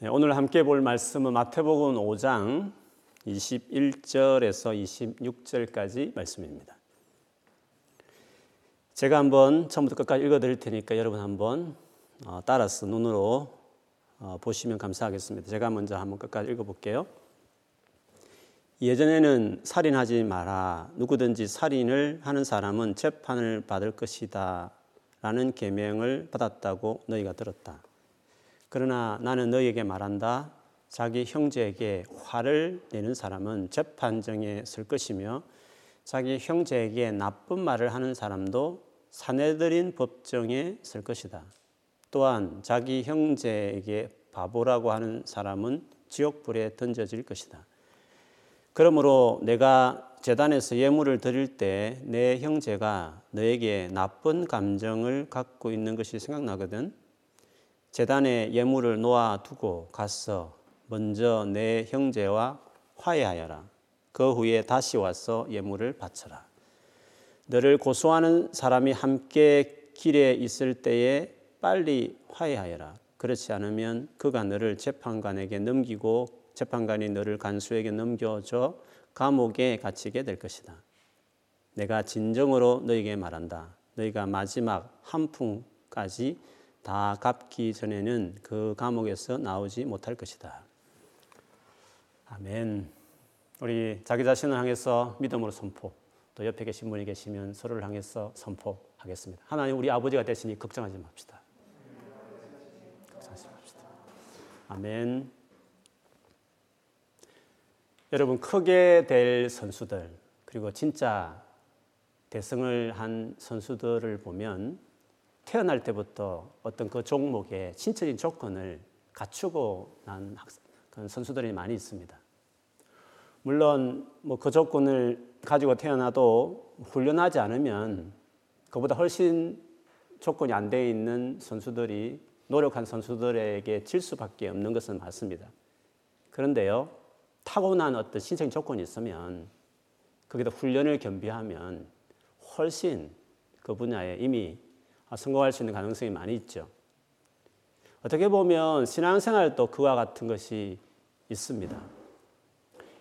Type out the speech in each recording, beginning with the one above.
네, 오늘 함께 볼 말씀은 마태복음 5장 21절에서 26절까지 말씀입니다. 제가 한번 처음부터 끝까지 읽어 드릴 테니까 여러분 한번 어, 따라서 눈으로 어, 보시면 감사하겠습니다. 제가 먼저 한번 끝까지 읽어 볼게요. 예전에는 살인하지 마라. 누구든지 살인을 하는 사람은 재판을 받을 것이다. 라는 계명을 받았다고 너희가 들었다. 그러나 나는 너희에게 말한다. 자기 형제에게 화를 내는 사람은 재판정에 설 것이며 자기 형제에게 나쁜 말을 하는 사람도 사내들인 법정에 설 것이다. 또한 자기 형제에게 바보라고 하는 사람은 지옥불에 던져질 것이다. 그러므로 내가 재단에서 예물을 드릴 때 내 형제가 너에게 나쁜 감정을 갖고 있는 것이 생각나거든. 재단에 예물을 놓아두고 가서 먼저 내 형제와 화해하여라. 그 후에 다시 와서 예물을 바쳐라. 너를 고소하는 사람이 함께 길에 있을 때에 빨리 화해하여라. 그렇지 않으면 그가 너를 재판관에게 넘기고 재판관이 너를 간수에게 넘겨줘 감옥에 갇히게 될 것이다. 내가 진정으로 너에게 말한다. 너희가 마지막 한 푼까지 다 갚기 전에는 그 감옥에서 나오지 못할 것이다. 아멘. 우리 자기 자신을 향해서 믿음으로 선포, 또 옆에 계신 분이 계시면 서로를 향해서 선포하겠습니다. 하나님 우리 아버지가 되시니 걱정하지 맙시다. 걱정하지 맙시다. 아멘. 여러분 크게 될 선수들 그리고 진짜 대승을 한 선수들을 보면 태어날 때부터 어떤 그 종목의 신체적인 조건을 갖추고 난 선수들이 많이 있습니다. 물론 뭐 그 조건을 가지고 태어나도 훈련하지 않으면 그보다 훨씬 조건이 안 돼 있는 선수들이 노력한 선수들에게 질 수밖에 없는 것은 맞습니다. 그런데요, 타고난 어떤 신체적 조건이 있으면 거기다 훈련을 겸비하면 훨씬 그 분야에 이미 성공할 수 있는 가능성이 많이 있죠. 어떻게 보면 신앙생활도 그와 같은 것이 있습니다.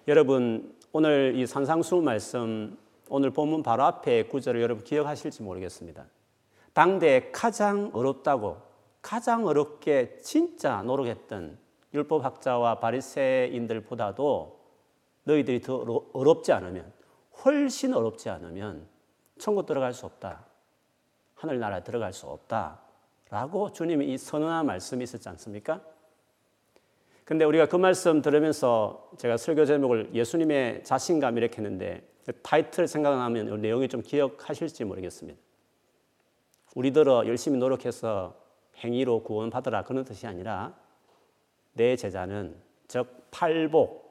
여러분 오늘 이 산상수 말씀 오늘 본문 바로 앞에 구절을 여러분 기억하실지 모르겠습니다. 당대 가장 어렵다고 가장 어렵게 진짜 노력했던 율법학자와 바리새인들보다도 너희들이 더 어렵지 않으면 훨씬 어렵지 않으면 천국 들어갈 수 없다. 하늘나라 들어갈 수 없다. 라고 주님이 이 선언한 말씀이 있었지 않습니까? 근데 우리가 그 말씀 들으면서 제가 설교 제목을 예수님의 자신감 이렇게 했는데 타이틀 생각나면 내용이 좀 기억하실지 모르겠습니다. 우리들어 열심히 노력해서 행위로 구원받으라 그런 뜻이 아니라 내 제자는 즉 팔복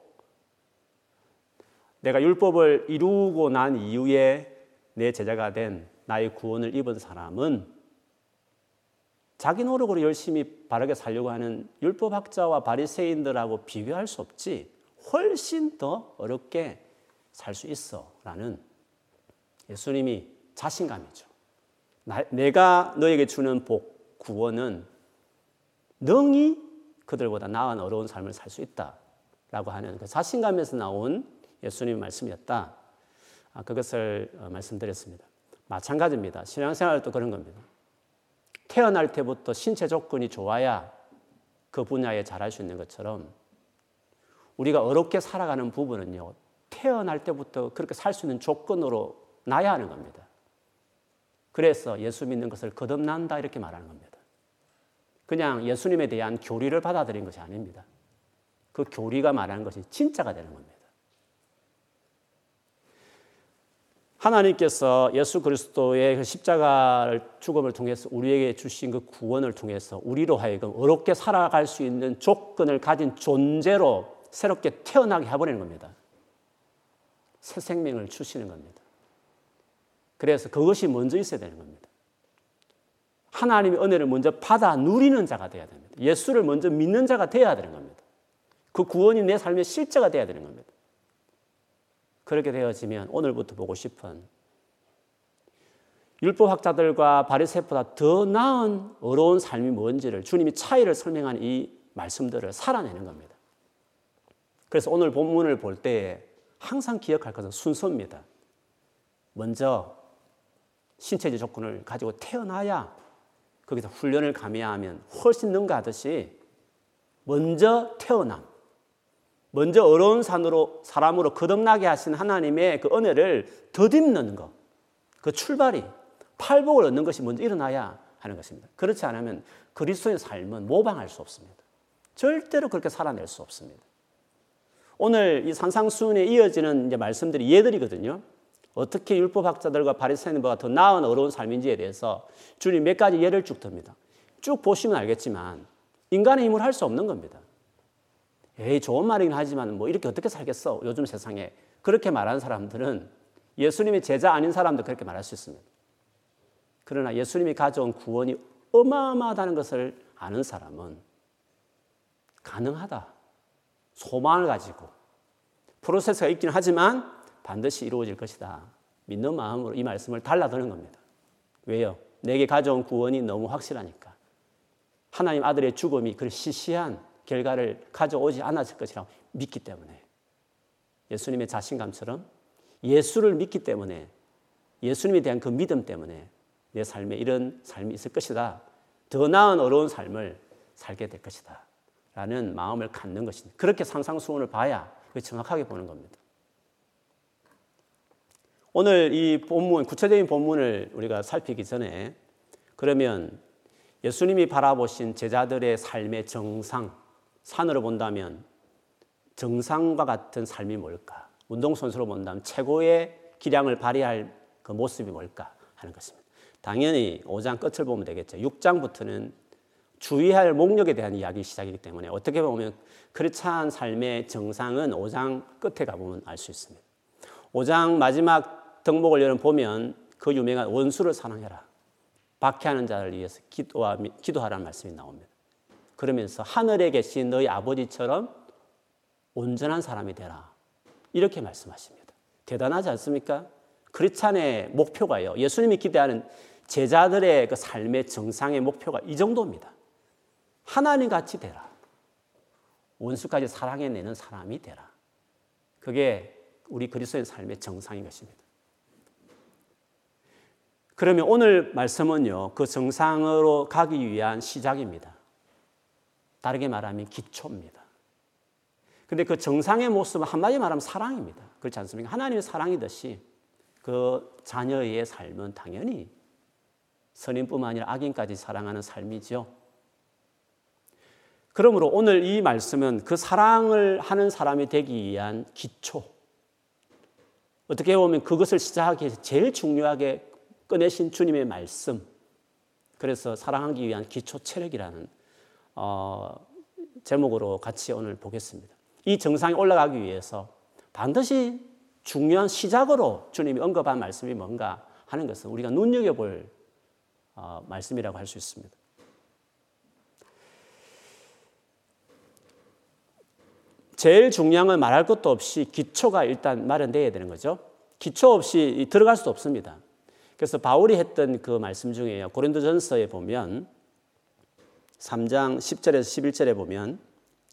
내가 율법을 이루고 난 이후에 내 제자가 된 나의 구원을 입은 사람은 자기 노력으로 열심히 바르게 살려고 하는 율법학자와 바리새인들하고 비교할 수 없지 훨씬 더 어렵게 살 수 있어라는 예수님이 자신감이죠. 내가 너에게 주는 복 구원은 능히 그들보다 나은 어려운 삶을 살 수 있다라고 하는 그 자신감에서 나온 예수님의 말씀이었다. 아, 그것을 어, 말씀드렸습니다. 마찬가지입니다. 신앙생활도 그런 겁니다. 태어날 때부터 신체 조건이 좋아야 그 분야에 잘할 수 있는 것처럼 우리가 어렵게 살아가는 부분은요, 태어날 때부터 그렇게 살 수 있는 조건으로 나야 하는 겁니다. 그래서 예수 믿는 것을 거듭난다 이렇게 말하는 겁니다. 그냥 예수님에 대한 교리를 받아들인 것이 아닙니다. 그 교리가 말하는 것이 진짜가 되는 겁니다. 하나님께서 예수 그리스도의 그 십자가를 죽음을 통해서 우리에게 주신 그 구원을 통해서 우리로 하여금 어렵게 살아갈 수 있는 조건을 가진 존재로 새롭게 태어나게 해버리는 겁니다. 새 생명을 주시는 겁니다. 그래서 그것이 먼저 있어야 되는 겁니다. 하나님의 은혜를 먼저 받아 누리는 자가 되어야 됩니다. 예수를 먼저 믿는 자가 되어야 되는 겁니다. 그 구원이 내 삶의 실제가 되어야 되는 겁니다. 그렇게 되어지면 오늘부터 보고 싶은 율법학자들과 바리새보다 더 나은 어려운 삶이 뭔지를 주님이 차이를 설명한 이 말씀들을 살아내는 겁니다. 그래서 오늘 본문을 볼때 항상 기억할 것은 순서입니다. 먼저 신체적 조건을 가지고 태어나야 거기서 훈련을 감해하면 훨씬 능가하듯이 먼저 태어남, 먼저 어려운 산으로 사람으로 거듭나게 하신 하나님의 그 은혜를 더듬는 것, 그 출발이 팔복을 얻는 것이 먼저 일어나야 하는 것입니다. 그렇지 않으면 그리스도의 삶은 모방할 수 없습니다. 절대로 그렇게 살아낼 수 없습니다. 오늘 이 산상수훈에 이어지는 이제 말씀들이 예들이거든요. 어떻게 율법학자들과 바리새인보다 더 나은 어려운 삶인지에 대해서 주님 몇 가지 예를 쭉 듭니다. 쭉 보시면 알겠지만 인간의 힘을 할수 없는 겁니다. 에이 좋은 말이긴 하지만 뭐 이렇게 어떻게 살겠어 요즘 세상에 그렇게 말하는 사람들은 예수님의 제자 아닌 사람도 그렇게 말할 수 있습니다. 그러나 예수님이 가져온 구원이 어마어마하다는 것을 아는 사람은 가능하다. 소망을 가지고 프로세스가 있긴 하지만 반드시 이루어질 것이다. 믿는 마음으로 이 말씀을 달라드는 겁니다. 왜요? 내게 가져온 구원이 너무 확실하니까. 하나님 아들의 죽음이 그 시시한 결과를 가져오지 않았을 것이라고 믿기 때문에. 예수님의 자신감처럼 예수를 믿기 때문에 예수님에 대한 그 믿음 때문에 내 삶에 이런 삶이 있을 것이다. 더 나은 어려운 삶을 살게 될 것이다. 라는 마음을 갖는 것입니다. 그렇게 상상수훈을 봐야 정확하게 보는 겁니다. 오늘 이 본문, 구체적인 본문을 우리가 살피기 전에 그러면 예수님이 바라보신 제자들의 삶의 정상, 산으로 본다면 정상과 같은 삶이 뭘까? 운동선수로 본다면 최고의 기량을 발휘할 그 모습이 뭘까 하는 것입니다. 당연히 5장 끝을 보면 되겠죠. 6장부터는 주의할 목적에 대한 이야기 시작이기 때문에 어떻게 보면 크리스찬 삶의 정상은 5장 끝에 가보면 알 수 있습니다. 5장 마지막 덕목을 보면 그 유명한 원수를 사랑해라. 박해하는 자를 위해서 기도하, 기도하라는 말씀이 나옵니다. 그러면서 하늘에 계신 너희 아버지처럼 온전한 사람이 되라. 이렇게 말씀하십니다. 대단하지 않습니까? 크리스찬의 목표가요. 예수님이 기대하는 제자들의 그 삶의 정상의 목표가 이 정도입니다. 하나님 같이 되라. 원수까지 사랑해내는 사람이 되라. 그게 우리 그리스도의 삶의 정상인 것입니다. 그러면 오늘 말씀은요, 그 정상으로 가기 위한 시작입니다. 다르게 말하면 기초입니다. 근데 그 정상의 모습은 한마디 말하면 사랑입니다. 그렇지 않습니까? 하나님의 사랑이듯이 그 자녀의 삶은 당연히 선인뿐만 아니라 악인까지 사랑하는 삶이죠. 그러므로 오늘 이 말씀은 그 사랑을 하는 사람이 되기 위한 기초. 어떻게 보면 그것을 시작하기 위해서 제일 중요하게 꺼내신 주님의 말씀. 그래서 사랑하기 위한 기초 체력이라는 어, 제목으로 같이 오늘 보겠습니다. 이 정상에 올라가기 위해서 반드시 중요한 시작으로 주님이 언급한 말씀이 뭔가 하는 것은 우리가 눈여겨볼 어, 말씀이라고 할 수 있습니다. 제일 중요한 건 말할 것도 없이 기초가 일단 마련되어야 되는 거죠. 기초 없이 들어갈 수 없습니다. 그래서 바울이 했던 그 말씀 중에요. 고린도전서에 보면 3장 10절에서 11절에 보면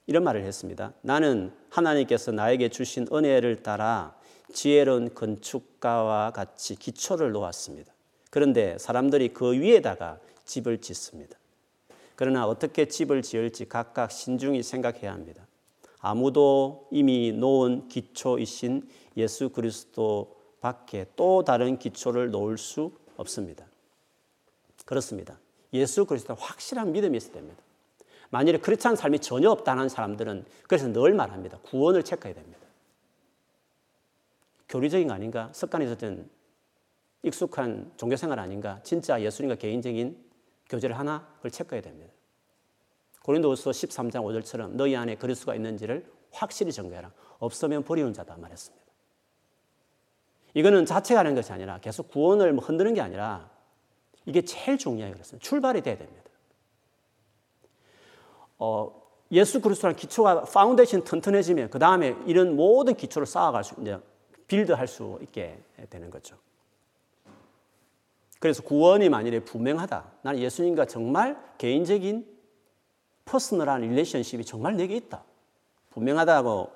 이런 말을 했습니다. 나는 하나님께서 나에게 주신 은혜를 따라 지혜로운 건축가와 같이 기초를 놓았습니다. 그런데 사람들이 그 위에다가 집을 짓습니다. 그러나 어떻게 집을 지을지 각각 신중히 생각해야 합니다. 아무도 이미 놓은 기초이신 예수 그리스도 밖에 또 다른 기초를 놓을 수 없습니다. 그렇습니다. 예수 그리스도 확실한 믿음이 있어야 됩니다. 만일에 크리스찬 삶이 전혀 없다는 사람들은 그래서 늘 말합니다. 구원을 체크해야 됩니다. 교리적인 거 아닌가? 습관이 있었던 익숙한 종교생활 아닌가? 진짜 예수님과 개인적인 교제를 하나? 그걸 체크해야 됩니다. 고린도후서 13장 5절처럼 너희 안에 그리스도가 있는지를 확실히 증거해라. 없으면 버리운 자다 말했습니다. 이거는 자체가 하는 것이 아니라 계속 구원을 뭐 흔드는 게 아니라 이게 제일 중요해요. 그랬습니다. 출발이 돼야 됩니다. 어, 예수 그리스도란 기초가 파운데이션 튼튼해지면 그 다음에 이런 모든 기초를 쌓아갈 수 이제 build할 수 있게 되는 거죠. 그래서 구원이 만일에 분명하다. 나는 예수님과 정말 개인적인 퍼스널한 릴레이션십이 정말 내게 있다. 분명하다고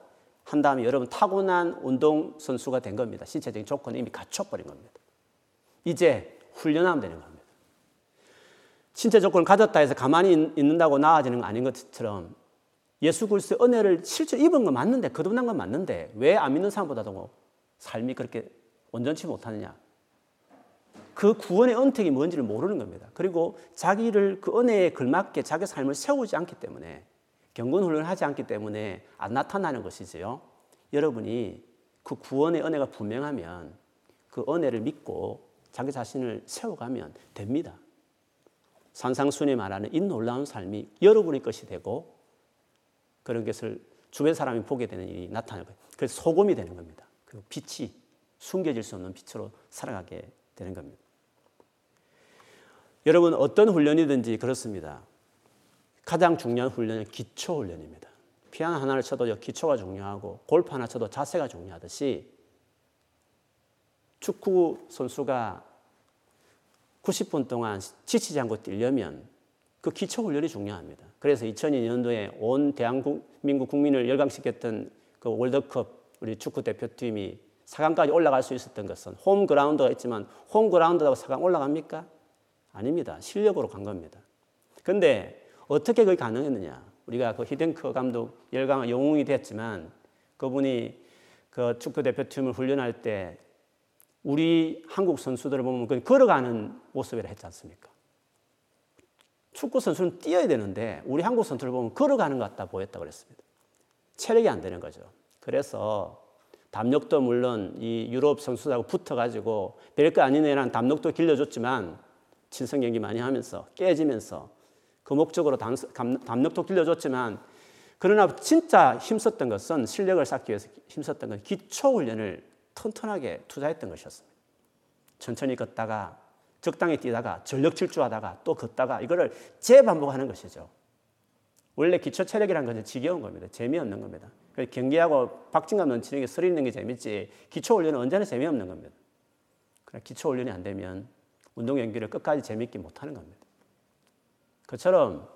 한 다음에 여러분 타고난 운동 선수가 된 겁니다. 신체적인 조건이 이미 갖춰버린 겁니다. 이제 훈련하면 되는 겁니다. 신체 조건을 가졌다 해서 가만히 있는다고 나아지는 거 아닌 것처럼 예수 그리스도의 은혜를 실제로 입은 건 맞는데 거듭난 건 맞는데 왜 안 믿는 사람보다도 삶이 그렇게 온전치 못하느냐? 그 구원의 은택이 뭔지를 모르는 겁니다. 그리고 자기를 그 은혜에 걸맞게 자기 삶을 세우지 않기 때문에 경건 훈련을 하지 않기 때문에 안 나타나는 것이지요. 여러분이 그 구원의 은혜가 분명하면 그 은혜를 믿고 자기 자신을 세워가면 됩니다. 산상순이 말하는 이 놀라운 삶이 여러분의 것이 되고 그런 것을 주변 사람이 보게 되는 일이 나타나는 거예요. 그래서 소금이 되는 겁니다. 그 빛이 숨겨질 수 없는 빛으로 살아가게 되는 겁니다. 여러분 어떤 훈련이든지 그렇습니다. 가장 중요한 훈련은 기초 훈련입니다. 피아노 하나를 쳐도 기초가 중요하고 골프 하나 쳐도 자세가 중요하듯이 축구 선수가 90분 동안 지치지 않고 뛰려면 그 기초 훈련이 중요합니다. 그래서 2002년도에 온 대한민국 국민을 열광시켰던 그 월드컵 우리 축구 대표팀이 4강까지 올라갈 수 있었던 것은 홈 그라운드가 있지만 홈 그라운드라고 4강 올라갑니까? 아닙니다. 실력으로 간 겁니다. 근데 어떻게 그게 가능했느냐? 우리가 그 히덴크 감독 열강 영웅이 됐지만 그분이 그 축구 대표팀을 훈련할 때 우리 한국 선수들을 보면 그 걸어가는 모습이라 했지 않습니까? 축구 선수는 뛰어야 되는데 우리 한국 선수를 보면 걸어가는 것 같다 보였다 그랬습니다. 체력이 안 되는 거죠. 그래서 담력도 물론 이 유럽 선수들하고 붙어가지고 별거 아닌 애랑 담력도 길러줬지만 친선 경기 많이 하면서 깨지면서 그 목적으로 담, 력도 길러줬지만 그러나 진짜 힘썼던 것은 실력을 쌓기 위해서 힘썼던 건 기초 훈련을 튼튼하게 투자했던 것이었습니다. 천천히 걷다가 적당히 뛰다가 전력 질주하다가 또 걷다가 이거를 재반복하는 것이죠. 원래 기초 체력이라는 것은 지겨운 겁니다. 재미없는 겁니다. 경기하고 박진감 넘치는 게 스릴 있는 게 재밌지 기초 훈련은 언제나 재미없는 겁니다. 그러나 기초 훈련이 안 되면 운동 경기를 끝까지 재밌게 못하는 겁니다. 그처럼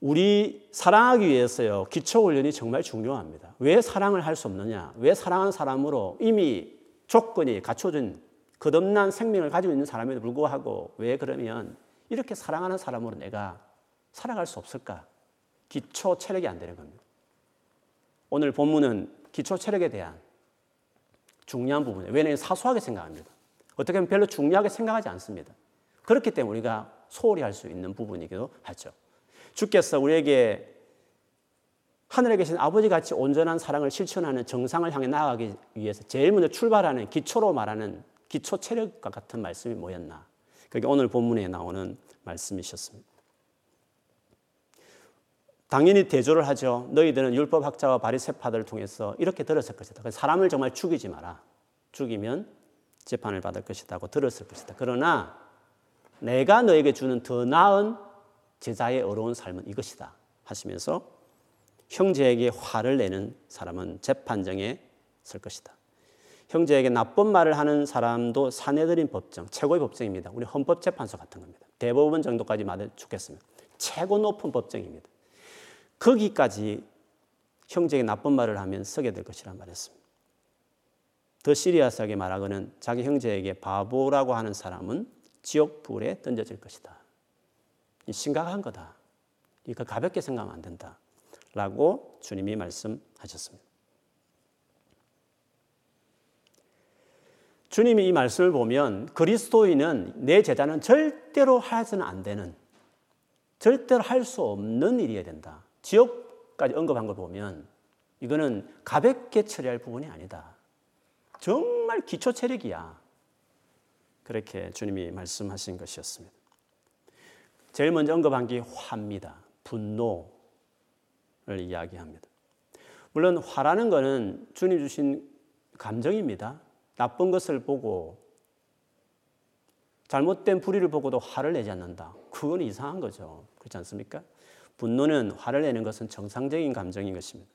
우리 사랑하기 위해서요 기초 훈련이 정말 중요합니다. 왜 사랑을 할 수 없느냐? 왜 사랑하는 사람으로 이미 조건이 갖춰진 거듭난 생명을 가지고 있는 사람에도 불구하고 왜 그러면 이렇게 사랑하는 사람으로 내가 살아갈 수 없을까? 기초 체력이 안 되는 겁니다. 오늘 본문은 기초 체력에 대한 중요한 부분이에요. 왜냐하면 사소하게 생각합니다. 어떻게 보면 별로 중요하게 생각하지 않습니다. 그렇기 때문에 우리가 소홀히 할 수 있는 부분이기도 하죠. 주께서 우리에게 하늘에 계신 아버지 같이 온전한 사랑을 실천하는 정상을 향해 나아가기 위해서 제일 먼저 출발하는 기초로 말하는 기초 체력과 같은 말씀이 뭐였나? 그게 오늘 본문에 나오는 말씀이셨습니다. 당연히 대조를 하죠. 너희들은 율법 학자와 바리새파들을 통해서 이렇게 들었을 것이다. 사람을 정말 죽이지 마라. 죽이면 재판을 받을 것이다고 들었을 것이다. 그러나 내가 너에게 주는 더 나은 제자의 어려운 삶은 이것이다 하시면서 형제에게 화를 내는 사람은 재판정에 설 것이다. 형제에게 나쁜 말을 하는 사람도 사내들인 법정, 최고의 법정입니다. 우리 헌법재판소 같은 겁니다. 대법원 정도까지 말해 죽겠습니다. 최고 높은 법정입니다. 거기까지 형제에게 나쁜 말을 하면 서게 될 것이라 말했습니다. 더 시리아스하게 말하거는 자기 형제에게 바보라고 하는 사람은 지옥 불에 던져질 것이다. 심각한 거다. 이거 가볍게 생각하면 안 된다. 라고 주님이 말씀하셨습니다. 주님이 이 말씀을 보면 그리스도인은 내 제자는 절대로 하서는 안 되는, 절대로 할 수 없는 일이어야 된다. 지옥까지 언급한 걸 보면 이거는 가볍게 처리할 부분이 아니다. 정말 기초 체력이야. 그렇게 주님이 말씀하신 것이었습니다. 제일 먼저 언급한 게 화입니다. 분노를 이야기합니다. 물론 화라는 것은 주님 주신 감정입니다. 나쁜 것을 보고 잘못된 불의를 보고도 화를 내지 않는다. 그건 이상한 거죠. 그렇지 않습니까? 분노는 화를 내는 것은 정상적인 감정인 것입니다.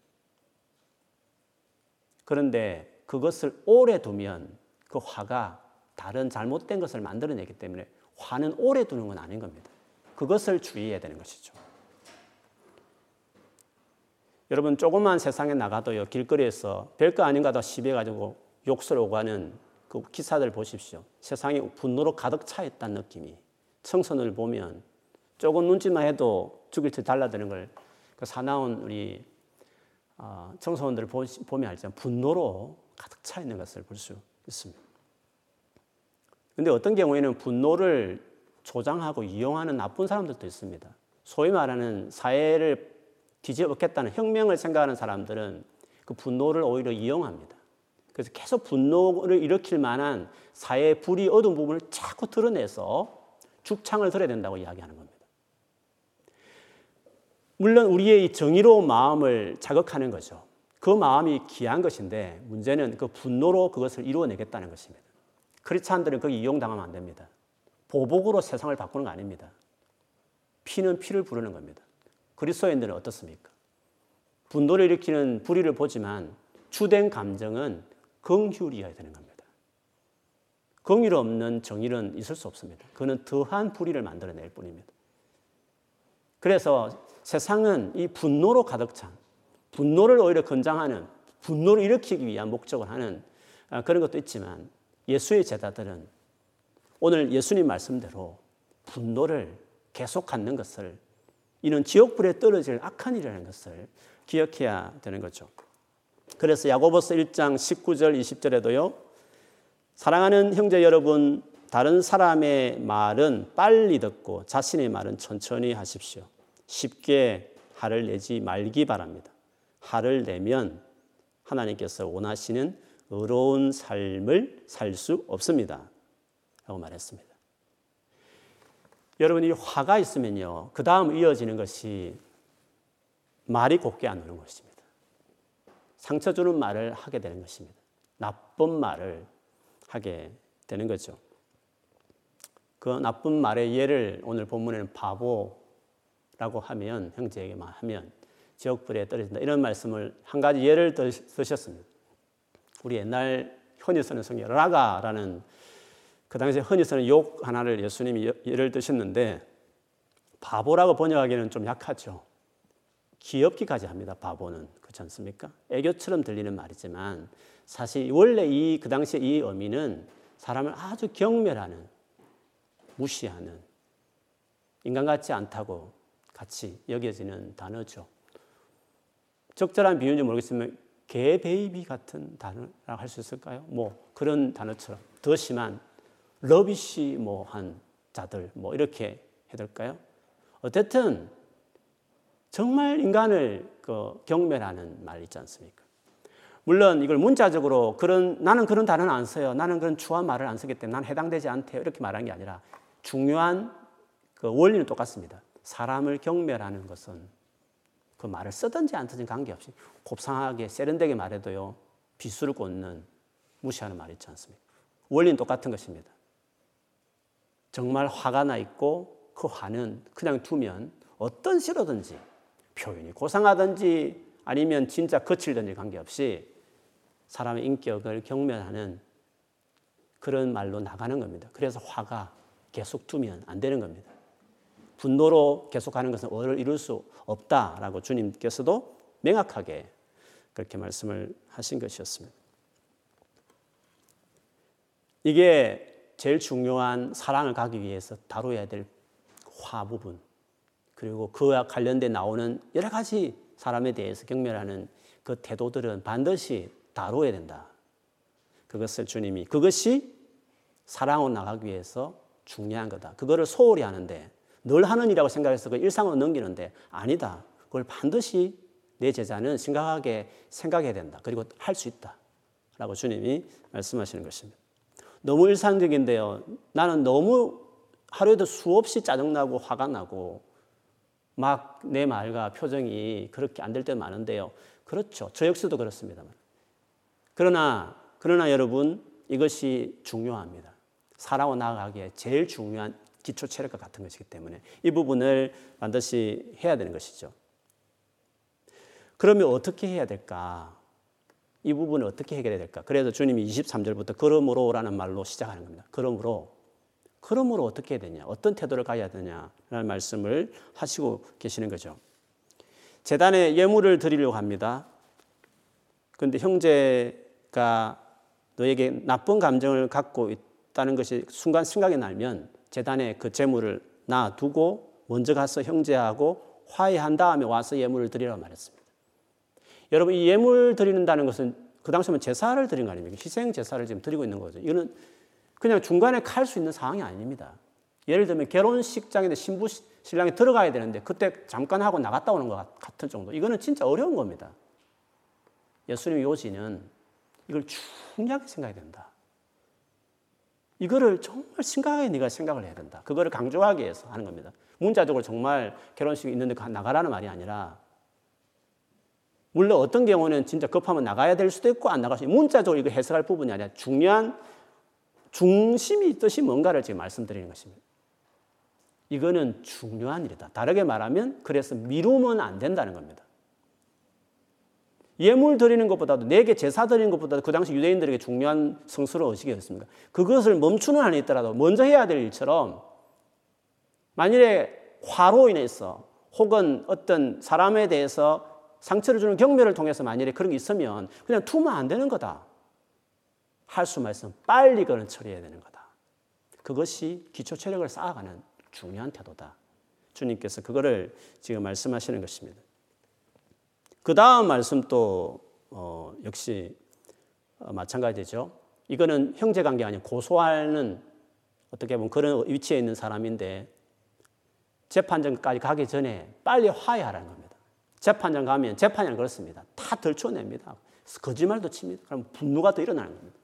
그런데 그것을 오래 두면 그 화가 다른 잘못된 것을 만들어내기 때문에 화는 오래 두는 건 아닌 겁니다. 그것을 주의해야 되는 것이죠. 여러분 조그만 세상에 나가도요 길거리에서 별거 아닌가 다 시비해 가지고 욕설 오가는 그 기사들 보십시오. 세상이 분노로 가득 차 있다는 느낌이 청소년을 보면 조금 눈치만 해도 죽일 듯 달라드는 걸 그 사나운 우리 어, 청소년들을 보면 알지만 분노로 가득 차 있는 것을 볼 수 있습니다. 근데 어떤 경우에는 분노를 조장하고 이용하는 나쁜 사람들도 있습니다. 소위 말하는 사회를 뒤집었겠다는 혁명을 생각하는 사람들은 그 분노를 오히려 이용합니다. 그래서 계속 분노를 일으킬 만한 사회의 불이 어두운 부분을 자꾸 드러내서 죽창을 들어야 된다고 이야기하는 겁니다. 물론 우리의 정의로운 마음을 자극하는 거죠. 그 마음이 귀한 것인데 문제는 그 분노로 그것을 이루어내겠다는 것입니다. 크리스찬들은 거기 이용당하면 안 됩니다. 보복으로 세상을 바꾸는 거 아닙니다. 피는 피를 부르는 겁니다. 그리스도인들은 어떻습니까? 분노를 일으키는 불의를 보지만 주된 감정은 긍휼이어야 되는 겁니다. 긍휼 없는 정의는 있을 수 없습니다. 그는 더한 불의를 만들어낼 뿐입니다. 그래서 세상은 이 분노로 가득 찬 분노를 오히려 건장하는 분노를 일으키기 위한 목적을 하는 아, 그런 것도 있지만 예수의 제자들은 오늘 예수님 말씀대로 분노를 계속 갖는 것을 이는 지옥불에 떨어질 악한 일이라는 것을 기억해야 되는 거죠. 그래서 야고보서 1장 19절 20절에도요. 사랑하는 형제 여러분 다른 사람의 말은 빨리 듣고 자신의 말은 천천히 하십시오. 쉽게 화를 내지 말기 바랍니다. 화를 내면 하나님께서 원하시는 의로운 삶을 살 수 없습니다. 라고 말했습니다. 여러분, 이 화가 있으면요. 그 다음 이어지는 것이 말이 곱게 안 오는 것입니다. 상처 주는 말을 하게 되는 것입니다. 나쁜 말을 하게 되는 거죠. 그 나쁜 말의 예를 오늘 본문에는 바보라고 하면, 형제에게 하면 지옥불에 떨어진다. 이런 말씀을 한 가지 예를 드셨습니다. 우리 옛날 쓰는 성경 라가라는 그 당시에 흔히 쓰는 욕 하나를 예수님이 예를 드셨는데 바보라고 번역하기는 좀 약하죠. 귀엽기까지 합니다. 바보는 그렇지 않습니까? 애교처럼 들리는 말이지만 사실 원래 이 그 당시에 이 의미는 사람을 아주 경멸하는 무시하는 인간 같지 않다고 같이 여겨지는 단어죠. 적절한 비유인지 모르겠지만 개 baby 같은 단어라고 할 수 있을까요? 뭐 그런 단어처럼 더 심한 rubbish 뭐 한 자들 뭐 이렇게 해야 될까요? 어쨌든 정말 인간을 그 경멸하는 말 있지 않습니까? 물론 이걸 문자적으로 그런 나는 그런 단어는 안 써요. 나는 그런 추한 말을 안 쓰기 때문에 난 해당되지 않대요. 이렇게 말하는 게 아니라 중요한 그 원리는 똑같습니다. 사람을 경멸하는 것은 그 말을 쓰든지 안 쓰든지 관계없이 곱상하게 세련되게 말해도요 비수를 꽂는 무시하는 말 있지 않습니까? 원리는 똑같은 것입니다. 정말 화가 나 있고 그 화는 그냥 두면 어떤 시로든지 표현이 고상하든지 아니면 진짜 거칠든지 관계없이 사람의 인격을 경멸하는 그런 말로 나가는 겁니다. 그래서 화가 계속 두면 안 되는 겁니다. 분노로 계속하는 것은 어를 이룰 수 없다라고 주님께서도 명확하게 그렇게 말씀을 하신 것이었습니다. 이게 제일 중요한 사랑을 가기 위해서 다뤄야 될 화 부분 그리고 그와 관련돼 나오는 여러 가지 사람에 대해서 경멸하는 그 태도들은 반드시 다뤄야 된다. 그것을 주님이 그것이 사랑으로 나가기 위해서 중요한 거다. 그거를 소홀히 하는데 늘 하는 일이라고 생각해서 그 일상으로 넘기는데 아니다. 그걸 반드시 내 제자는 심각하게 생각해야 된다. 그리고 할 수 있다. 라고 주님이 말씀하시는 것입니다. 너무 일상적인데요. 나는 너무 하루에도 수없이 짜증나고 화가 나고 막 내 말과 표정이 그렇게 안 될 때 많은데요. 그렇죠. 저 역시도 그렇습니다만. 그러나, 그러나 여러분, 이것이 중요합니다. 살아오 나가기에 제일 중요한 기초 체력과 같은 것이기 때문에 이 부분을 반드시 해야 되는 것이죠. 그러면 어떻게 해야 될까? 이 부분을 어떻게 해결해야 될까? 그래서 주님이 23절부터 그러므로라는 말로 시작하는 겁니다. 그러므로 그러므로 어떻게 해야 되냐? 어떤 태도를 가야 되냐라는 말씀을 하시고 계시는 거죠. 재단에 예물을 드리려고 합니다. 그런데 형제가 너에게 나쁜 감정을 갖고 있다는 것이 순간 생각이 나면 재단에 그 재물을 놔두고 먼저 가서 형제하고 화해한 다음에 와서 예물을 드리라고 말했습니다. 여러분 이 예물 드리는다는 것은 그 당시면 제사를 드린 거 아닙니까? 희생 제사를 지금 드리고 있는 거죠. 이거는 그냥 중간에 칼 수 있는 상황이 아닙니다. 예를 들면 결혼식장인데 신부 신랑이 들어가야 되는데 그때 잠깐 하고 나갔다 오는 것 같은 정도. 이거는 진짜 어려운 겁니다. 예수님 요지는 이걸 중요하게 생각해야 된다. 이거를 정말 심각하게 네가 생각을 해야 된다. 그거를 강조하기 위해서 하는 겁니다. 문자적으로 정말 결혼식 있는데 나가라는 말이 아니라 물론 어떤 경우는 진짜 급하면 나가야 될 수도 있고 안 나갈 수 있고 문자적으로 이거 해석할 부분이 아니라 중요한 중심이 뜻이 뭔가를 지금 말씀드리는 것입니다. 이거는 중요한 일이다. 다르게 말하면 그래서 미루면 안 된다는 겁니다. 예물 드리는 것보다도 내게 제사 드리는 것보다도 그 당시 유대인들에게 중요한 성수를 의식이었습니다. 그것을 멈추는 한이 있더라도 먼저 해야 될 일처럼 만일에 화로 인해서 혹은 어떤 사람에 대해서 상처를 주는 경멸을 통해서 만일에 그런 게 있으면 그냥 두면 안 되는 거다. 할 수만 있으면 빨리 그걸 처리해야 되는 거다. 그것이 기초 체력을 쌓아가는 중요한 태도다. 주님께서 그거를 지금 말씀하시는 것입니다. 그 다음 말씀도 어, 역시 어, 마찬가지죠. 이거는 형제 관계 아니고 고소하는 어떻게 보면 그런 위치에 있는 사람인데 재판정까지 가기 전에 빨리 화해하라는 겁니다. 재판장 가면 재판장 그렇습니다. 다 들춰냅니다. 거짓말도 칩니다. 그럼 분노가 더 일어나는 겁니다.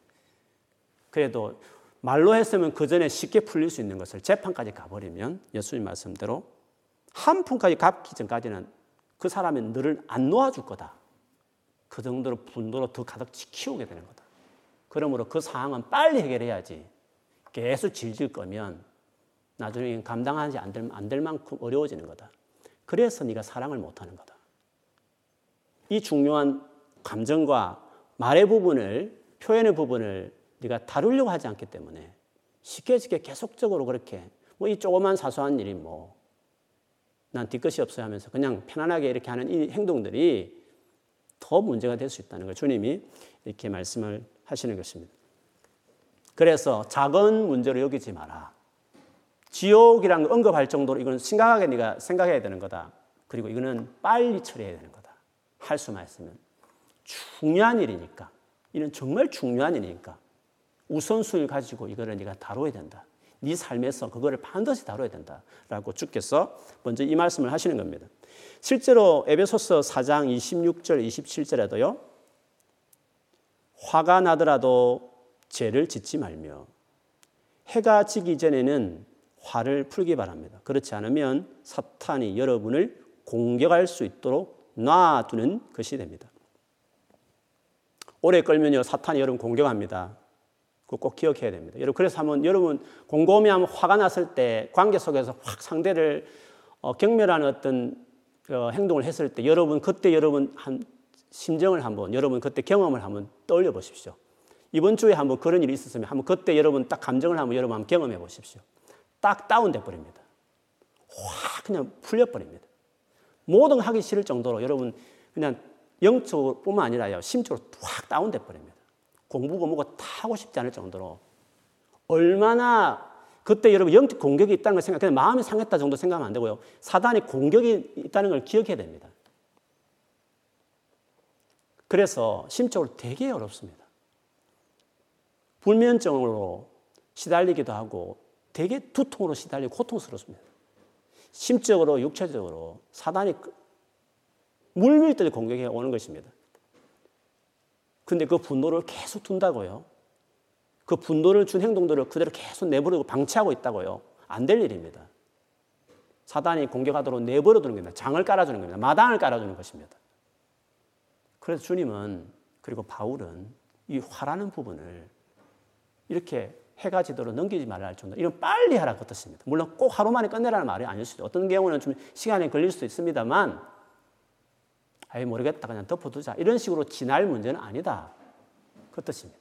그래도 말로 했으면 그 전에 쉽게 풀릴 수 있는 것을 재판까지 가버리면 예수님 말씀대로 한 푼까지 갚기 전까지는 그 사람이 너를 안 놓아줄 거다. 그 정도로 분노로 더 가득 키우게 되는 거다. 그러므로 그 상황은 빨리 해결해야지. 계속 질질 거면 나중에 감당하지 안 될, 만큼 어려워지는 거다. 그래서 네가 사랑을 못하는 거다. 이 중요한 감정과 말의 부분을 표현의 부분을 네가 다루려고 하지 않기 때문에 쉽게 쉽게 계속적으로 그렇게 뭐 이 조그만 사소한 일이 뭐 난 뒤끝이 없어야 하면서 그냥 편안하게 이렇게 하는 이 행동들이 더 문제가 될 수 있다는 걸 주님이 이렇게 말씀을 하시는 것입니다. 그래서 작은 문제로 여기지 마라. 지옥이라는 걸 언급할 정도로 이건 심각하게 네가 생각해야 되는 거다. 그리고 이거는 빨리 처리해야 되는 거다. 할 수만 있으면 중요한 일이니까. 이는 정말 중요한 일이니까 우선순위를 가지고 이거를 네가 다뤄야 된다. 네 삶에서 그거를 반드시 다뤄야 된다라고 주께서 먼저 이 말씀을 하시는 겁니다. 실제로 에베소서 4장 26절 27절에도요. 화가 나더라도 죄를 짓지 말며 해가 지기 전에는 화를 풀기 바랍니다. 그렇지 않으면 사탄이 여러분을 공격할 수 있도록 놔두는 것이 됩니다. 오래 끌면요 사탄이 여러분 공격합니다. 꼭 기억해야 됩니다. 여러분 그래서 한번 여러분 곰곰이 하면 화가 났을 때 관계 속에서 확 상대를 어, 경멸하는 어떤 어, 행동을 했을 때 여러분 그때 여러분 한 심정을 한번 여러분 그때 경험을 한번 떠올려 보십시오. 이번 주에 한번 그런 일이 있었으면 한번 그때 여러분 딱 감정을 한번 여러분 한번 경험해 보십시오. 딱 다운돼 버립니다. 확 그냥 풀려 버립니다. 모든 하기 싫을 정도로 여러분 그냥 영적뿐만 아니라요 심적으로 확 다운돼 버립니다. 공부고 뭐고 다 하고 싶지 않을 정도로 얼마나 그때 여러분 영적 공격이 있다는 걸 생각, 그냥 마음이 상했다 정도 생각하면 안 되고요. 사단이 공격이 있다는 걸 기억해야 됩니다. 그래서 심적으로 되게 어렵습니다. 불면증으로 시달리기도 하고 되게 두통으로 시달리고 고통스럽습니다. 심적으로 육체적으로 사단이 물밀듯이 공격해 오는 것입니다. 근데 그 분노를 계속 둔다고요. 그 분노를 준 행동들을 그대로 계속 내버리고 방치하고 있다고요. 안 될 일입니다. 사단이 공격하도록 내버려 두는 겁니다. 장을 깔아주는 겁니다. 마당을 깔아주는 것입니다. 그래서 주님은 그리고 바울은 이 화라는 부분을 이렇게 해가 지도록 넘기지 말라 할 정도. 이런 빨리 하라고 뜻입니다. 물론 꼭 하루 만에 끝내라는 말이 아닐 수도 어떤 경우는 좀 시간이 걸릴 수도 있습니다만 아예 모르겠다 그냥 덮어두자 이런 식으로 지날 문제는 아니다 그 뜻입니다.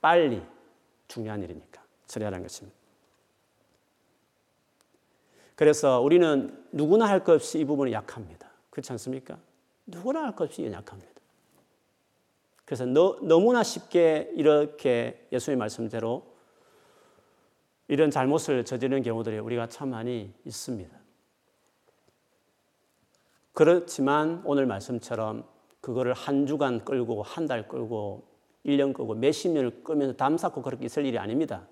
빨리 중요한 일이니까 처리하라는 것입니다. 그래서 우리는 누구나 할 것 없이 이 부분이 약합니다. 그렇지 않습니까? 누구나 할 것 없이 연약합니다. 그래서 너, 너무나 쉽게 이렇게 예수님 말씀대로 이런 잘못을 저지르는 경우들이 우리가 참 많이 있습니다. 그렇지만 오늘 말씀처럼 그거를 한 주간 끌고 한 달 끌고 1년 끌고 몇십 년을 끌면서 담쌓고 그렇게 있을 일이 아닙니다.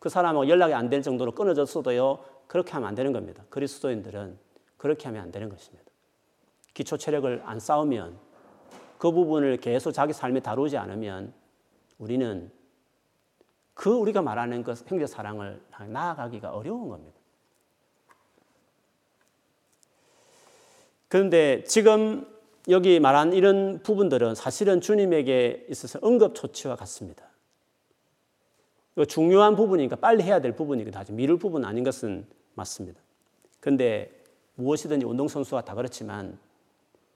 그 사람하고 연락이 안 될 정도로 끊어졌어도요. 그렇게 하면 안 되는 겁니다. 그리스도인들은 그렇게 하면 안 되는 것입니다. 기초 체력을 안 쌓으면 그 부분을 계속 자기 삶에 다루지 않으면 우리는 그 우리가 말하는 그 형제 사랑을 나아가기가 어려운 겁니다. 그런데 지금 여기 말한 이런 부분들은 사실은 주님에게 있어서 응급처치와 같습니다. 중요한 부분이니까 빨리 해야 될 부분이기도 하죠. 미룰 부분 아닌 것은 맞습니다. 그런데 무엇이든지 운동선수가 다 그렇지만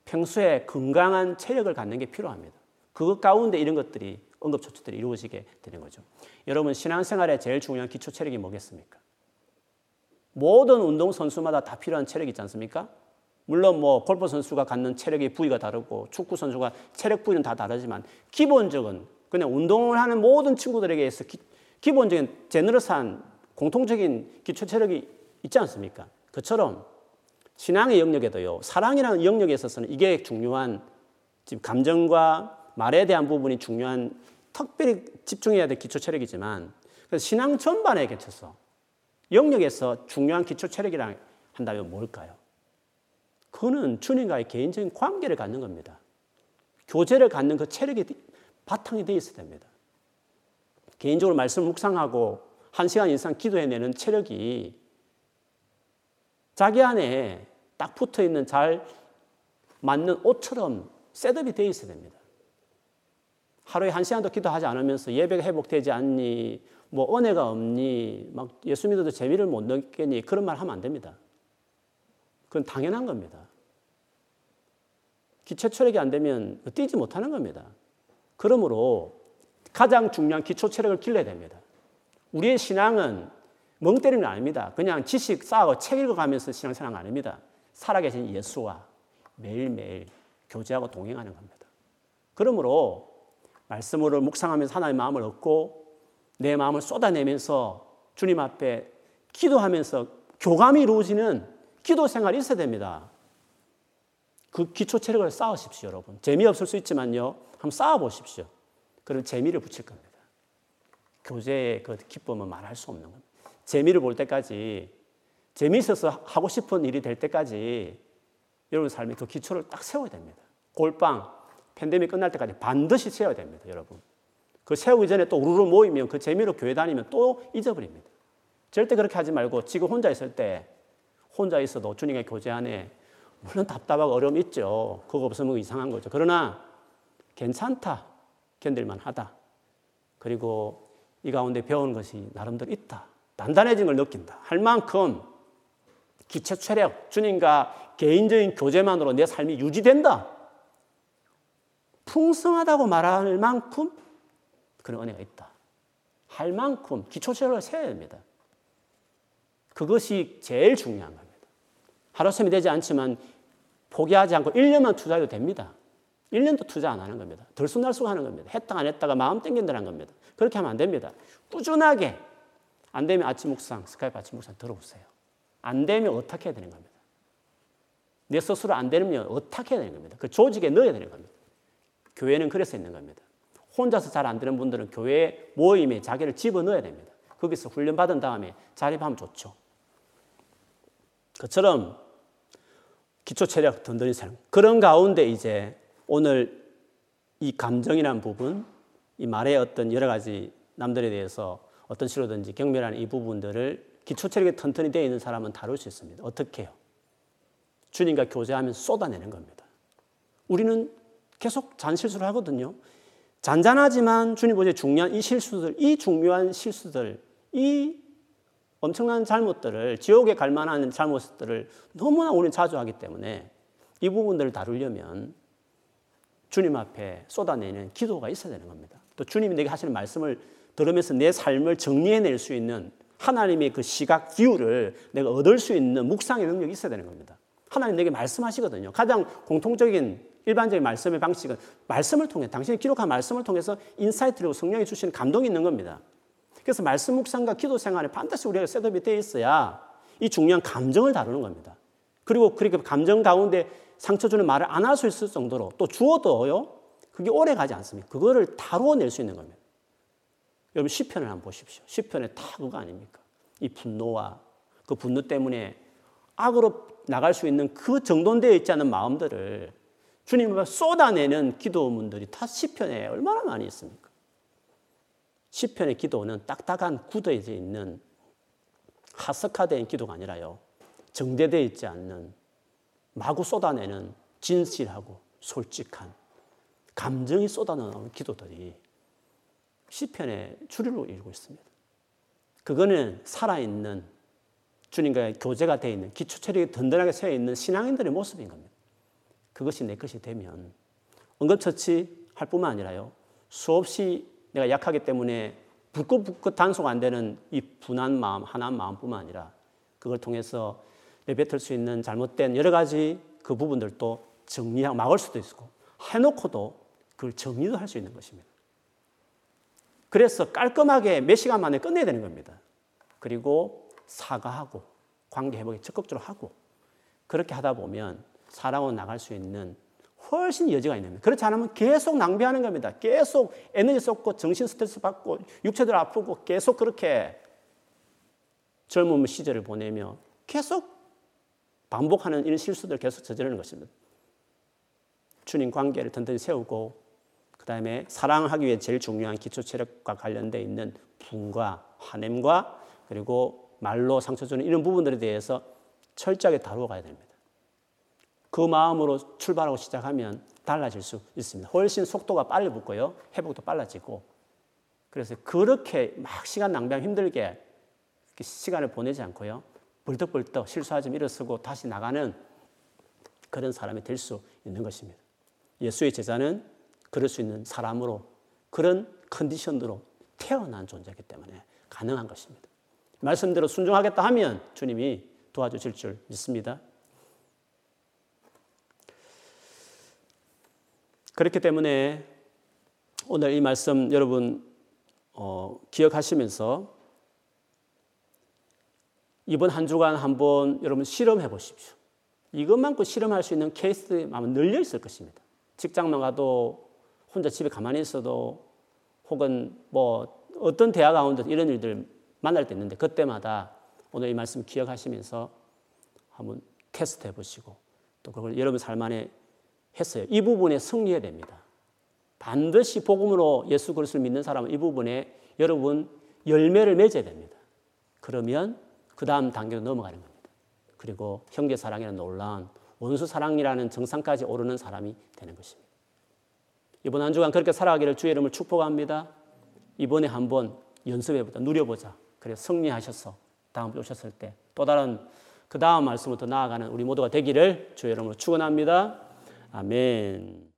평소에 건강한 체력을 갖는 게 필요합니다. 그것 가운데 이런 것들이 응급 처치들이 이루어지게 되는 거죠. 여러분 신앙생활에 제일 중요한 기초 체력이 뭐겠습니까? 모든 운동 선수마다 다 필요한 체력이 있지 않습니까? 물론 뭐 골프 선수가 갖는 체력의 부위가 다르고 축구 선수가 체력 부위는 다 다르지만 기본적인 그냥 운동을 하는 모든 친구들에게 서 기, 본적인 제너러스한 공통적인 기초 체력이 있지 않습니까? 그처럼 신앙의 영역에도요 사랑이라는 영역에 있어서는 이게 중요한 지금 감정과 말에 대한 부분이 중요한 특별히 집중해야 될 기초 체력이지만 신앙 전반에 겹쳐서 영역에서 중요한 기초 체력이라 한다면 뭘까요? 그는 주님과의 개인적인 관계를 갖는 겁니다. 교제를 갖는 그 체력이 바탕이 되어 있어야 됩니다. 개인적으로 말씀 묵상하고 한 시간 이상 기도해내는 체력이 자기 안에 딱 붙어 있는 잘 맞는 옷처럼 셋업이 되어 있어야 됩니다. 하루에 한 시간도 기도하지 않으면서 예배가 회복되지 않니, 뭐 은혜가 없니, 막 예수 믿어도 재미를 못 느끼니 그런 말 하면 안 됩니다. 그건 당연한 겁니다. 기초 체력이 안 되면 뛰지 못하는 겁니다. 그러므로 가장 중요한 기초 체력을 길러야 됩니다. 우리의 신앙은 멍 때리는 아닙니다. 그냥 지식 쌓고 책 읽어가면서 신앙생활 아닙니다. 살아계신 예수와 매일매일 교제하고 동행하는 겁니다. 그러므로 말씀으로 묵상하면서 하나님의 마음을 얻고 내 마음을 쏟아내면서 주님 앞에 기도하면서 교감이 이루어지는 기도 생활이 있어야 됩니다. 그 기초 체력을 쌓으십시오, 여러분. 재미없을 수 있지만요. 한번 쌓아보십시오. 그럼 재미를 붙일 겁니다. 교제의 그 기쁨은 말할 수 없는 겁니다. 재미를 볼 때까지, 재미있어서 하고 싶은 일이 될 때까지 여러분 삶에 그 기초를 딱 세워야 됩니다. 골빵, 팬데믹 끝날 때까지 반드시 세워야 됩니다, 여러분. 그 세우기 전에 또 우르르 모이면 그 재미로 교회 다니면 또 잊어버립니다. 절대 그렇게 하지 말고 지금 혼자 있을 때 혼자 있어도 주님의 교제 안에 물론 답답하고 어려움 있죠. 그거 없으면 이상한 거죠. 그러나 괜찮다. 견딜만 하다. 그리고 이 가운데 배운 것이 나름대로 있다. 단단해진 걸 느낀다. 할 만큼 기체 체력, 주님과 개인적인 교제만으로 내 삶이 유지된다. 풍성하다고 말할 만큼 그런 은혜가 있다. 할 만큼 기초 체력을 세야 됩니다. 그것이 제일 중요한 겁니다. 하루섬이 되지 않지만 포기하지 않고 1년만 투자해도 됩니다. 1년도 투자 안 하는 겁니다. 들쑥날쑥 하는 겁니다. 했다 안 했다가 마음 땡긴다는 겁니다. 그렇게 하면 안 됩니다. 꾸준하게 안 되면 아침 묵상, 스카이프 아침 묵상 들어보세요. 안 되면 어떻게 해야 되는 겁니다. 내 스스로 안 되면 어떻게 해야 되는 겁니다. 그 조직에 넣어야 되는 겁니다. 교회는 그래서 있는 겁니다. 혼자서 잘 안 되는 분들은 교회 모임에 자기를 집어넣어야 됩니다. 거기서 훈련받은 다음에 자립하면 좋죠. 그처럼 기초 체력 든든히 사는 그런 가운데 이제 오늘 이 감정이라는 부분, 이 말의 어떤 여러 가지 남들에 대해서 어떤 식으로든지 경멸하는 이 부분들을 기초 체력이 튼튼히 되어 있는 사람은 다룰 수 있습니다. 어떻게 해요? 주님과 교제하면 쏟아내는 겁니다. 우리는 계속 잔실수를 하거든요. 잔잔하지만 주님 보시에 중요한 이 실수들, 이 중요한 실수들, 이 엄청난 잘못들을 지옥에 갈 만한 잘못들을 너무나 우리는 자주 하기 때문에 이 부분들을 다루려면 주님 앞에 쏟아내는 기도가 있어야 되는 겁니다. 또 주님이 내게 하시는 말씀을 들으면서 내 삶을 정리해낼 수 있는 하나님의 그 시각 기후를 내가 얻을 수 있는 묵상의 능력이 있어야 되는 겁니다. 하나님 내게 말씀하시거든요. 가장 공통적인 일반적인 말씀의 방식은 말씀을 통해 당신이 기록한 말씀을 통해서 insight로 성령이 주시는 감동이 있는 겁니다. 그래서 말씀 묵상과 기도 생활에 반드시 우리가 setup이 되어 있어야 이 중요한 감정을 다루는 겁니다. 그리고 그렇게 감정 가운데 상처 주는 말을 안 할 수 있을 정도로 또 주어도요. 그게 오래 가지 않습니다. 그거를 다루어낼 수 있는 겁니다. 여러분 시편을 한번 보십시오. 시편에 다 그거 아닙니까? 이 분노와 그 분노 때문에 악으로 나갈 수 있는 그 정돈되어 있지 않은 마음들을 주님 앞에 쏟아내는 기도문들이 다 시편에 얼마나 많이 있습니까? 시편의 기도는 딱딱한 굳어져 있는 하석화된 기도가 아니라요. 정제되어 있지 않는 마구 쏟아내는 진실하고 솔직한 감정이 쏟아나오는 기도들이 시편의 주류로 읽고 있습니다. 그거는 살아있는 주님과의 교제가 되어 있는 기초 체력이 든든하게 세어 있는 신앙인들의 모습인 겁니다. 그것이 내 것이 되면 응급처치 할 뿐만 아니라요. 수없이 내가 약하기 때문에 불긋불긋 단속 안 되는 이 분한 마음, 하나한 마음뿐만 아니라 그걸 통해서 내뱉을 수 있는 잘못된 여러 가지 그 부분들도 정리하고 막을 수도 있고 해놓고도 그걸 정리도 할 수 있는 것입니다. 그래서 깔끔하게 몇 시간 만에 끝내야 되는 겁니다. 그리고 사과하고 관계 회복에 적극적으로 하고 그렇게 하다 보면 살아온 나갈 수 있는 훨씬 여지가 있는 겁니다. 그렇지 않으면 계속 낭비하는 겁니다. 계속 에너지 쏟고 정신 스트레스 받고 육체들 아프고 계속 그렇게 젊은 시절을 보내며 계속 반복하는 이런 실수들 계속 저지르는 것입니다. 주님 관계를 든든히 세우고 그 다음에 사랑하기 위해 제일 중요한 기초 체력과 관련돼 있는 분과 화냄과 그리고 말로 상처 주는 이런 부분들에 대해서 철저하게 다루어 가야 됩니다. 그 마음으로 출발하고 시작하면 달라질 수 있습니다. 훨씬 속도가 빨리 붙고요. 회복도 빨라지고. 그래서 그렇게 막 시간 낭비하면 힘들게 시간을 보내지 않고요. 벌떡벌떡 실수하지 일어서고 다시 나가는 그런 사람이 될 수 있는 것입니다. 예수의 제자는 그럴 수 있는 사람으로 그런 컨디션으로 태어난 존재이기 때문에 가능한 것입니다. 말씀대로 순종하겠다 하면 주님이 도와주실 줄 믿습니다. 그렇기 때문에 오늘 이 말씀 여러분 어, 기억하시면서 이번 한 주간 한번 여러분 실험해 보십시오. 이것만큼 실험할 수 있는 케이스들이 아마 널려 있을 것입니다. 직장만 가도 혼자 집에 가만히 있어도 혹은 뭐 어떤 대화 가운데 이런 일들 만날 때 있는데 그때마다 오늘 이 말씀 기억하시면서 한번 테스트 해보시고 또 그걸 여러분 삶 안에 했어요. 이 부분에 승리해야 됩니다. 반드시 복음으로 예수 그리스도를 믿는 사람은 이 부분에 여러분 열매를 맺어야 됩니다. 그러면 그 다음 단계로 넘어가는 겁니다. 그리고 형제 사랑이라는 놀라운 원수 사랑이라는 정상까지 오르는 사람이 되는 것입니다. 이번 한 주간 그렇게 살아가기를 주의 이름을 축복합니다. 이번에 한번 연습해보자, 누려보자. 그래 승리하셔서 다음 오셨을 때 또 다른 그 다음 말씀으로 더 나아가는 우리 모두가 되기를 주의 이름으로 축원합니다. 아멘.